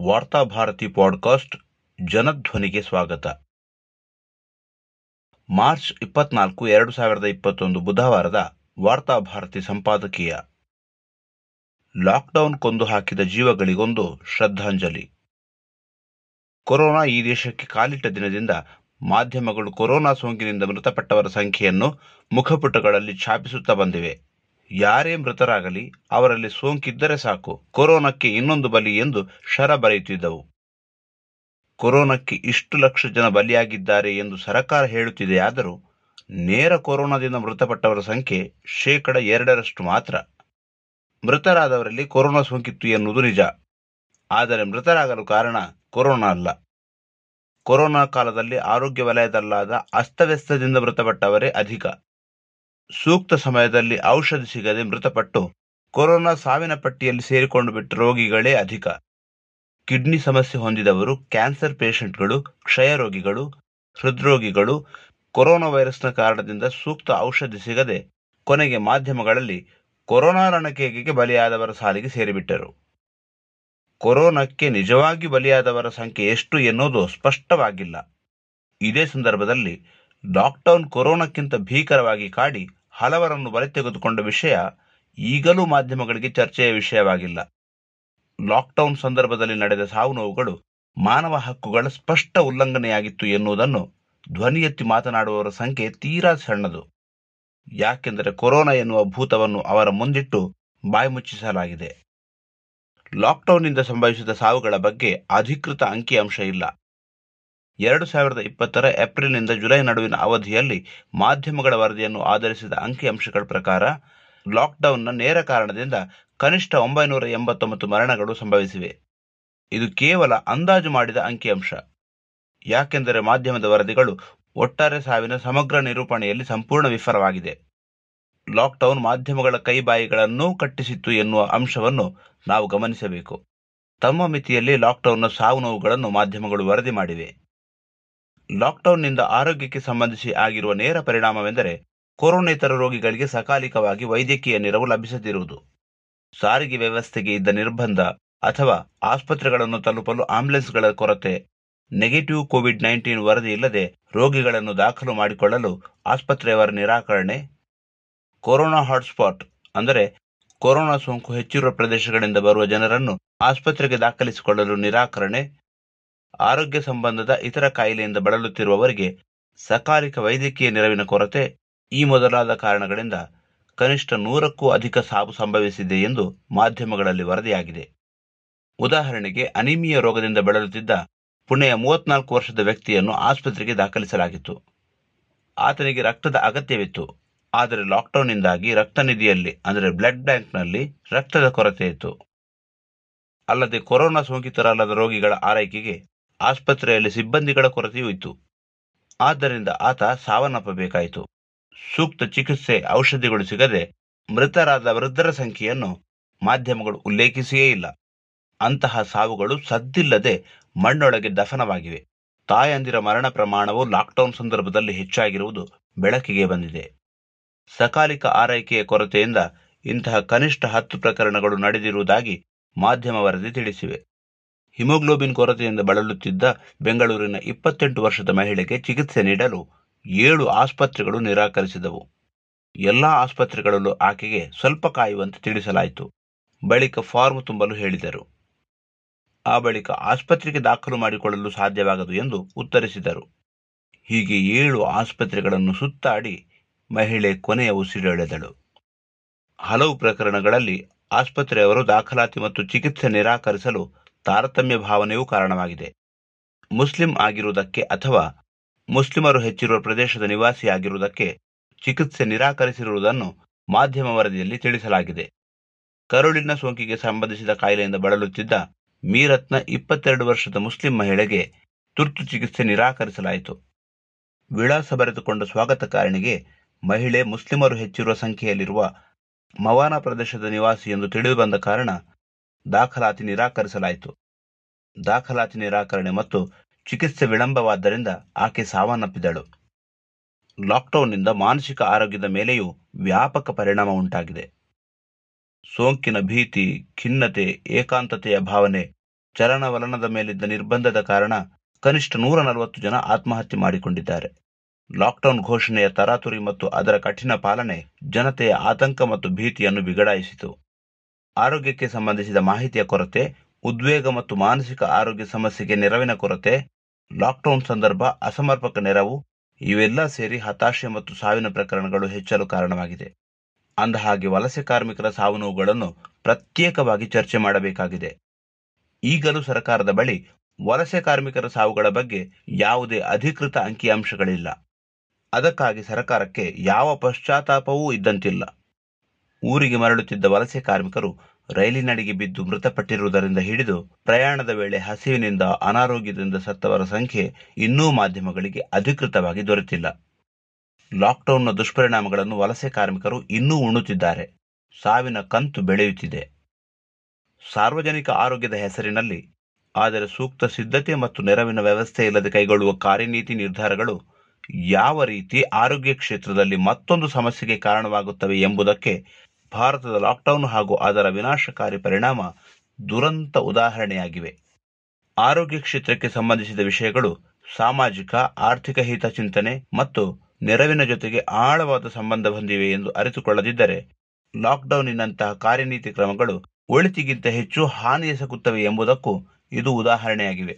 Varthabharati podcast ಜನಧ್ವನಿಗೆ ಸ್ವಾಗತ. March ಇಪ್ಪತ್ನಾಲ್ಕು, ಎರಡು ಸಾವಿರದ ಇಪ್ಪತ್ತೊಂದು ಬುಧವಾರದ ವಾರ್ತಾಭಾರತಿ ಸಂಪಾದಕೀಯ. ಲಾಕ್ಡೌನ್ ಕೊಂದು ಹಾಕಿದ ಜೀವಗಳಿಗೊಂದು ಶ್ರದ್ಧಾಂಜಲಿ. ಕೊರೋನಾ ಈ ದೇಶಕ್ಕೆ ಕಾಲಿಟ್ಟ ದಿನದಿಂದ ಮಾಧ್ಯಮಗಳು ಕೊರೋನಾ ಸೋಂಕಿನಿಂದ ಮೃತಪಟ್ಟವರ ಸಂಖ್ಯೆಯನ್ನು ಮುಖಪುಟಗಳಲ್ಲಿ ಛಾಪಿಸುತ್ತಾ ಬಂದಿವೆ. ಯಾರೇ ಮೃತರಾಗಲಿ, ಅವರಲ್ಲಿ ಸೋಂಕಿದ್ದರೆ ಸಾಕು. ಕೊರೋನಾಕ್ಕೆ ಇನ್ನೊಂದು ಬಲಿ ಎಂದು ಶರ ಬರೆಯುತ್ತಿದ್ದವು. ಕೊರೋನಾಕ್ಕೆ ಇಷ್ಟು ಲಕ್ಷ ಜನ ಬಲಿಯಾಗಿದ್ದಾರೆ ಎಂದು ಸರಕಾರ ಹೇಳುತ್ತಿದೆಯಾದರೂ ನೇರ ಕೊರೋನಾದಿಂದ ಮೃತಪಟ್ಟವರ ಸಂಖ್ಯೆ ಶೇಕಡ ಎರಡರಷ್ಟು ಮಾತ್ರ. ಮೃತರಾದವರಲ್ಲಿ ಕೊರೋನಾ ಸೋಂಕಿತ್ತು ಎನ್ನುವುದು ನಿಜ. ಆದರೆ ಮೃತರಾಗಲು ಕಾರಣ ಕೊರೋನಾ ಅಲ್ಲ. ಕೊರೋನಾ ಕಾಲದಲ್ಲಿ ಆರೋಗ್ಯ ವಲಯದಲ್ಲಾದ ಅಸ್ತವ್ಯಸ್ತದಿಂದ ಮೃತಪಟ್ಟವರೇ ಅಧಿಕ. ಸೂಕ್ತ ಸಮಯದಲ್ಲಿ ಔಷಧಿ ಸಿಗದೆ ಮೃತಪಟ್ಟು ಕೊರೋನಾ ಸಾವಿನ ಪಟ್ಟಿಯಲ್ಲಿ ಸೇರಿಕೊಂಡು ಬಿಟ್ಟ ರೋಗಿಗಳೇ ಅಧಿಕ. ಕಿಡ್ನಿ ಸಮಸ್ಯೆ ಹೊಂದಿದವರು, ಕ್ಯಾನ್ಸರ್ ಪೇಷಂಟ್ಗಳು, ಕ್ಷಯ ರೋಗಿಗಳು, ಹೃದ್ರೋಗಿಗಳು, ಕೊರೋನಾ ವೈರಸ್ನ ಕಾರಣದಿಂದ ಸೂಕ್ತ ಔಷಧಿ ಸಿಗದೆ ಕೊನೆಗೆ ಮಾಧ್ಯಮಗಳಲ್ಲಿ ಕೊರೋನಾ ರಣಕೇಗೆಗೆ ಬಲಿಯಾದವರ ಸಾಲಿಗೆ ಸೇರಿಬಿಟ್ಟರು. ಕೊರೋನಾಕ್ಕೆ ನಿಜವಾಗಿ ಬಲಿಯಾದವರ ಸಂಖ್ಯೆ ಎಷ್ಟು ಎನ್ನುವುದು ಸ್ಪಷ್ಟವಾಗಿಲ್ಲ. ಇದೇ ಸಂದರ್ಭದಲ್ಲಿ ಲಾಕ್ಡೌನ್ ಕೊರೋನಾಕ್ಕಿಂತ ಭೀಕರವಾಗಿ ಕಾಡಿ ಹಲವರನ್ನು ಬಲಿ ತೆಗೆದುಕೊಂಡ ವಿಷಯ ಈಗಲೂ ಮಾಧ್ಯಮಗಳಿಗೆ ಚರ್ಚೆಯ ವಿಷಯವಾಗಿಲ್ಲ. ಲಾಕ್ಡೌನ್ ಸಂದರ್ಭದಲ್ಲಿ ನಡೆದ ಸಾವು ನೋವುಗಳು ಮಾನವ ಹಕ್ಕುಗಳ ಸ್ಪಷ್ಟ ಉಲ್ಲಂಘನೆಯಾಗಿತ್ತು ಎನ್ನುವುದನ್ನು ಧ್ವನಿ ಎತ್ತಿ ಮಾತನಾಡುವವರ ಸಂಖ್ಯೆ ತೀರಾ ಸಣ್ಣದು. ಯಾಕೆಂದರೆ ಕೊರೋನಾ ಎನ್ನುವ ಭೂತವನ್ನು ಅವರ ಮುಂದಿಟ್ಟು ಬಾಯಿ ಮುಚ್ಚಿಸಲಾಗಿದೆ. ಲಾಕ್ಡೌನ್ನಿಂದ ಸಂಭವಿಸಿದ ಸಾವುಗಳ ಬಗ್ಗೆ ಅಧಿಕೃತ ಅಂಕಿಅಂಶ ಇಲ್ಲ. ಎರಡು ಸಾವಿರದ ಇಪ್ಪತ್ತರ ಏಪ್ರಿಲ್ನಿಂದ ಜುಲೈ ನಡುವಿನ ಅವಧಿಯಲ್ಲಿ ಮಾಧ್ಯಮಗಳ ವರದಿಯನ್ನು ಆಧರಿಸಿದ ಅಂಕಿಅಂಶಗಳ ಪ್ರಕಾರ, ಲಾಕ್ಡೌನ್ನ ನೇರ ಕಾರಣದಿಂದ ಕನಿಷ್ಠ ಒಂಬೈನೂರ ಎಂಬತ್ತೊಂಬತ್ತು ಮರಣಗಳು ಸಂಭವಿಸಿವೆ. ಇದು ಕೇವಲ ಅಂದಾಜು ಮಾಡಿದ ಅಂಕಿಅಂಶ ಯಾಕೆಂದರೆ ಮಾಧ್ಯಮದ ವರದಿಗಳು ಒಟ್ಟಾರೆ ಸಾವಿನ ಸಮಗ್ರ ನಿರೂಪಣೆಯಲ್ಲಿ ಸಂಪೂರ್ಣ ವಿಫಲವಾಗಿದೆ. ಲಾಕ್ಡೌನ್ ಮಾಧ್ಯಮಗಳ ಕೈಬಾಯಿಗಳನ್ನೂ ಕಟ್ಟಿಸಿತ್ತು ಎನ್ನುವ ಅಂಶವನ್ನು ನಾವು ಗಮನಿಸಬೇಕು. ತಮ್ಮ ಮಿತಿಯಲ್ಲಿ ಲಾಕ್ಡೌನ್ನ ಸಾವು ನೋವುಗಳನ್ನು ಮಾಧ್ಯಮಗಳು ವರದಿ ಮಾಡಿವೆ. ಲಾಕ್ಡೌನ್ನಿಂದ ಆರೋಗ್ಯಕ್ಕೆ ಸಂಬಂಧಿಸಿ ಆಗಿರುವ ನೇರ ಪರಿಣಾಮವೆಂದರೆ ಕೊರೋನೇತರ ರೋಗಿಗಳಿಗೆ ಸಕಾಲಿಕವಾಗಿ ವೈದ್ಯಕೀಯ ನೆರವು ಲಭಿಸದಿರುವುದು. ಸಾರಿಗೆ ವ್ಯವಸ್ಥೆಗೆ ಇದ್ದ ನಿರ್ಬಂಧ ಅಥವಾ ಆಸ್ಪತ್ರೆಗಳನ್ನು ತಲುಪಲು ಆಂಬ್ಯುಲೆನ್ಸ್ಗಳ ಕೊರತೆ, ನೆಗೆಟಿವ್ ಕೋವಿಡ್ ನೈನ್ಟೀನ್ ವರದಿ ಇಲ್ಲದೆ ರೋಗಿಗಳನ್ನು ದಾಖಲು ಮಾಡಿಕೊಳ್ಳಲು ಆಸ್ಪತ್ರೆಯವರ ನಿರಾಕರಣೆ. ಕೊರೋನಾ ಹಾಟ್ಸ್ಪಾಟ್ ಅಂದರೆ ಕೊರೋನಾ ಸೋಂಕು ಹೆಚ್ಚಿರುವ ಪ್ರದೇಶಗಳಿಂದ ಬರುವ ಜನರನ್ನು ಆಸ್ಪತ್ರೆಗೆ ದಾಖಲಿಸಿಕೊಳ್ಳಲು ನಿರಾಕರಣೆ. ಆರೋಗ್ಯ ಸಂಬಂಧದ ಇತರ ಕಾಯಿಲೆಯಿಂದ ಬಳಲುತ್ತಿರುವವರಿಗೆ ಸಕಾಲಿಕ ವೈದ್ಯಕೀಯ ನೆರವಿನ ಕೊರತೆ ಈ ಮೊದಲಾದ ಕಾರಣಗಳಿಂದ ಕನಿಷ್ಠ ನೂರಕ್ಕೂ ಅಧಿಕ ಸಾವು ಸಂಭವಿಸಿದೆ ಎಂದು ಮಾಧ್ಯಮಗಳಲ್ಲಿ ವರದಿಯಾಗಿದೆ. ಉದಾಹರಣೆಗೆ, ಅನಿಮಿಯ ರೋಗದಿಂದ ಬಳಲುತ್ತಿದ್ದ ಪುಣೆಯ ಮೂವತ್ನಾಲ್ಕು ವರ್ಷದ ವ್ಯಕ್ತಿಯನ್ನು ಆಸ್ಪತ್ರೆಗೆ ದಾಖಲಿಸಲಾಗಿತ್ತು. ಆತನಿಗೆ ರಕ್ತದ ಅಗತ್ಯವಿತ್ತು. ಆದರೆ ಲಾಕ್ಡೌನ್ನಿಂದಾಗಿ ರಕ್ತ ನಿಧಿಯಲ್ಲಿ ಅಂದರೆ ಬ್ಲಡ್ ಬ್ಯಾಂಕ್ನಲ್ಲಿ ರಕ್ತದ ಕೊರತೆ ಇತ್ತು. ಅಲ್ಲದೆ ಕೊರೋನಾ ಸೋಂಕಿತರಲ್ಲದ ರೋಗಿಗಳ ಆರೈಕೆಗೆ ಆಸ್ಪತ್ರೆಯಲ್ಲಿ ಸಿಬ್ಬಂದಿಗಳ ಕೊರತೆಯೂ ಇತ್ತು. ಆದ್ದರಿಂದ ಆತ ಸಾವನ್ನಪ್ಪಬೇಕಾಯಿತು. ಸೂಕ್ತ ಚಿಕಿತ್ಸೆ ಔಷಧಿಗಳು ಸಿಗದೆ ಮೃತರಾದ ವೃದ್ಧರ ಸಂಖ್ಯೆಯನ್ನು ಮಾಧ್ಯಮಗಳು ಉಲ್ಲೇಖಿಸಿಯೇ ಇಲ್ಲ. ಅಂತಹ ಸಾವುಗಳು ಸದ್ದಿಲ್ಲದೆ ಮಣ್ಣೊಳಗೆ ದಫನವಾಗಿವೆ. ತಾಯಂದಿರ ಮರಣ ಪ್ರಮಾಣವು ಲಾಕ್ಡೌನ್ ಸಂದರ್ಭದಲ್ಲಿ ಹೆಚ್ಚಾಗಿರುವುದು ಬೆಳಕಿಗೆ ಬಂದಿದೆ. ಸಕಾಲಿಕ ಆರೈಕೆಯ ಕೊರತೆಯಿಂದ ಇಂತಹ ಕನಿಷ್ಠ ಹತ್ತು ಪ್ರಕರಣಗಳು ನಡೆದಿರುವುದಾಗಿ ಮಾಧ್ಯಮ ವರದಿ ತಿಳಿಸಿವೆ. ಹಿಮೋಗ್ಲೋಬಿನ್ ಕೊರತೆಯಿಂದ ಬಳಲುತ್ತಿದ್ದ ಬೆಂಗಳೂರಿನ ಇಪ್ಪತ್ತೆಂಟು ವರ್ಷದ ಮಹಿಳೆಗೆ ಚಿಕಿತ್ಸೆ ನೀಡಲು ಏಳು ಆಸ್ಪತ್ರೆಗಳು ನಿರಾಕರಿಸಿದವು. ಎಲ್ಲ ಆಸ್ಪತ್ರೆಗಳಲ್ಲೂ ಆಕೆಗೆ ಸ್ವಲ್ಪ ಕಾಯುವಂತೆ ತಿಳಿಸಲಾಯಿತು. ಬಳಿಕ ಫಾರ್ಮ್ ತುಂಬಲು ಹೇಳಿದರು. ಆ ಬಳಿಕ ಆಸ್ಪತ್ರೆಗೆ ದಾಖಲು ಮಾಡಿಕೊಳ್ಳಲು ಸಾಧ್ಯವಾಗದು ಎಂದು ಉತ್ತರಿಸಿದರು. ಹೀಗೆ ಏಳು ಆಸ್ಪತ್ರೆಗಳನ್ನು ಸುತ್ತಾಡಿ ಮಹಿಳೆ ಕೊನೆಯ ಉಸಿರೆಳೆದಳು. ಹಲವು ಪ್ರಕರಣಗಳಲ್ಲಿ ಆಸ್ಪತ್ರೆಯವರು ದಾಖಲಾತಿ ಮತ್ತು ಚಿಕಿತ್ಸೆ ನಿರಾಕರಿಸಲು ತಾರತಮ್ಯ ಭಾವನೆಯೂ ಕಾರಣವಾಗಿದೆ. ಮುಸ್ಲಿಂ ಆಗಿರುವುದಕ್ಕೆ ಅಥವಾ ಮುಸ್ಲಿಮರು ಹೆಚ್ಚಿರುವ ಪ್ರದೇಶದ ನಿವಾಸಿಯಾಗಿರುವುದಕ್ಕೆ ಚಿಕಿತ್ಸೆ ನಿರಾಕರಿಸಿರುವುದನ್ನು ಮಾಧ್ಯಮ ವರದಿಯಲ್ಲಿ ತಿಳಿಸಲಾಗಿದೆ. ಕರುಳಿನ ಸೋಂಕಿಗೆ ಸಂಬಂಧಿಸಿದ ಕಾಯಿಲೆಯಿಂದ ಬಳಲುತ್ತಿದ್ದ ಮೀರತ್ನ ಇಪ್ಪತ್ತೆರಡು ವರ್ಷದ ಮುಸ್ಲಿಂ ಮಹಿಳೆಗೆ ತುರ್ತು ಚಿಕಿತ್ಸೆ ನಿರಾಕರಿಸಲಾಯಿತು. ವಿಳಾಸ ಬರೆದುಕೊಂಡ ಸ್ವಾಗತ ಕಾರಣಿಗೆ ಮಹಿಳೆ ಮುಸ್ಲಿಮರು ಹೆಚ್ಚಿರುವ ಸಂಖ್ಯೆಯಲ್ಲಿರುವ ಮವಾನ ಪ್ರದೇಶದ ನಿವಾಸಿ ಎಂದು ತಿಳಿದುಬಂದ ಕಾರಣ ದಾಖಲಾತಿ ನಿರಾಕರಿಸಲಾಯಿತು. ದಾಖಲಾತಿ ನಿರಾಕರಣೆ ಮತ್ತು ಚಿಕಿತ್ಸೆ ವಿಳಂಬವಾದ್ದರಿಂದ ಆಕೆ ಸಾವನ್ನಪ್ಪಿದಳು. ಲಾಕ್ಡೌನ್ನಿಂದ ಮಾನಸಿಕ ಆರೋಗ್ಯದ ಮೇಲೆಯೂ ವ್ಯಾಪಕ ಪರಿಣಾಮ ಉಂಟಾಗಿದೆ. ಸೋಂಕಿನ ಭೀತಿ, ಖಿನ್ನತೆ, ಏಕಾಂತತೆಯ ಭಾವನೆ, ಚಲನವಲನದ ಮೇಲಿದ್ದ ನಿರ್ಬಂಧದ ಕಾರಣ ಕನಿಷ್ಠ ನೂರ ನಲವತ್ತು ಜನ ಆತ್ಮಹತ್ಯೆ ಮಾಡಿಕೊಂಡಿದ್ದಾರೆ. ಲಾಕ್ಡೌನ್ ಘೋಷಣೆಯ ತರಾತುರಿ ಮತ್ತು ಅದರ ಕಠಿಣ ಪಾಲನೆ ಜನತೆಯ ಆತಂಕ ಮತ್ತು ಭೀತಿಯನ್ನು ಬಿಗಡಾಯಿಸಿತು. ಆರೋಗ್ಯಕ್ಕೆ ಸಂಬಂಧಿಸಿದ ಮಾಹಿತಿಯ ಕೊರತೆ, ಉದ್ವೇಗ ಮತ್ತು ಮಾನಸಿಕ ಆರೋಗ್ಯ ಸಮಸ್ಯೆಗೆ ನೆರವಿನ ಕೊರತೆ, ಲಾಕ್ಡೌನ್ ಸಂದರ್ಭ, ಅಸಮರ್ಪಕ ನೆರವು, ಇವೆಲ್ಲ ಸೇರಿ ಹತಾಶೆ ಮತ್ತು ಸಾವಿನ ಪ್ರಕರಣಗಳು ಹೆಚ್ಚಲು ಕಾರಣವಾಗಿದೆ. ಅಂದಹಾಗೆ ವಲಸೆ ಕಾರ್ಮಿಕರ ಸಾವು ನೋವುಗಳನ್ನು ಪ್ರತ್ಯೇಕವಾಗಿ ಚರ್ಚೆ ಮಾಡಬೇಕಾಗಿದೆ. ಈಗಲೂ ಸರ್ಕಾರದ ಬಳಿ ವಲಸೆ ಕಾರ್ಮಿಕರ ಸಾವುಗಳ ಬಗ್ಗೆ ಯಾವುದೇ ಅಧಿಕೃತ ಅಂಕಿಅಂಶಗಳಿಲ್ಲ. ಅದಕ್ಕಾಗಿ ಸರ್ಕಾರಕ್ಕೆ ಯಾವ ಪಶ್ಚಾತ್ತಾಪವೂ ಇದ್ದಂತಿಲ್ಲ. ಊರಿಗೆ ಮರಳುತ್ತಿದ್ದ ವಲಸೆ ಕಾರ್ಮಿಕರು ರೈಲಿನಡಿಗೆ ಬಿದ್ದು ಮೃತಪಟ್ಟಿರುವುದರಿಂದ ಹಿಡಿದು ಪ್ರಯಾಣದ ವೇಳೆ ಹಸಿವಿನಿಂದ ಅನಾರೋಗ್ಯದಿಂದ ಸತ್ತವರ ಸಂಖ್ಯೆ ಇನ್ನೂ ಮಾಧ್ಯಮಗಳಿಗೆ ಅಧಿಕೃತವಾಗಿ ದೊರೆತಿಲ್ಲ. ಲಾಕ್ಡೌನ್ನ ದುಷ್ಪರಿಣಾಮಗಳನ್ನು ವಲಸೆ ಕಾರ್ಮಿಕರು ಇನ್ನೂ ಉಣ್ಣುತ್ತಿದ್ದಾರೆ. ಸಾವಿನ ಕಂತು ಬೆಳೆಯುತ್ತಿದೆ. ಸಾರ್ವಜನಿಕ ಆರೋಗ್ಯದ ಹೆಸರಿನಲ್ಲಿ, ಆದರೆ ಸೂಕ್ತ ಸಿದ್ಧತೆ ಮತ್ತು ನೆರವಿನ ವ್ಯವಸ್ಥೆ ಇಲ್ಲದೆ ಕೈಗೊಳ್ಳುವ ಕಾರ್ಯನೀತಿ ನಿರ್ಧಾರಗಳು ಯಾವ ರೀತಿ ಆರೋಗ್ಯ ಕ್ಷೇತ್ರದಲ್ಲಿ ಮತ್ತೊಂದು ಸಮಸ್ಯೆಗೆ ಕಾರಣವಾಗುತ್ತವೆ ಎಂಬುದಕ್ಕೆ ಭಾರತದ ಲಾಕ್ಡೌನ್ ಹಾಗೂ ಅದರ ವಿನಾಶಕಾರಿ ಪರಿಣಾಮ ದುರಂತ ಉದಾಹರಣೆಯಾಗಿವೆ. ಆರೋಗ್ಯ ಕ್ಷೇತ್ರಕ್ಕೆ ಸಂಬಂಧಿಸಿದ ವಿಷಯಗಳು ಸಾಮಾಜಿಕ, ಆರ್ಥಿಕ ಹಿತಚಿಂತನೆ ಮತ್ತು ನೆರವಿನ ಜೊತೆಗೆ ಆಳವಾದ ಸಂಬಂಧ ಹೊಂದಿವೆ ಎಂದು ಅರಿತುಕೊಳ್ಳದಿದ್ದರೆ ಲಾಕ್ಡೌನಿನಂತಹ ಕಾರ್ಯನೀತಿ ಕ್ರಮಗಳು ಒಳಿತಿಗಿಂತ ಹೆಚ್ಚು ಹಾನಿ ಎಸಗುತ್ತವೆ ಎಂಬುದಕ್ಕೂ ಇದು ಉದಾಹರಣೆಯಾಗಿವೆ.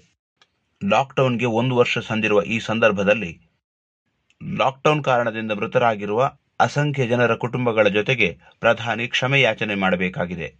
ಲಾಕ್ಡೌನ್ಗೆ ಒಂದು ವರ್ಷ ಸಂದಿರುವ ಈ ಸಂದರ್ಭದಲ್ಲಿ ಲಾಕ್ಡೌನ್ ಕಾರಣದಿಂದ ಮೃತರಾಗಿರುವ ಅಸಂಖ್ಯ ಜನರ ಕುಟುಂಬಗಳ ಜೊತೆಗೆ ಪ್ರಧಾನಿ ಕ್ಷಮೆಯಾಚನೆ ಮಾಡಬೇಕಾಗಿದೆ.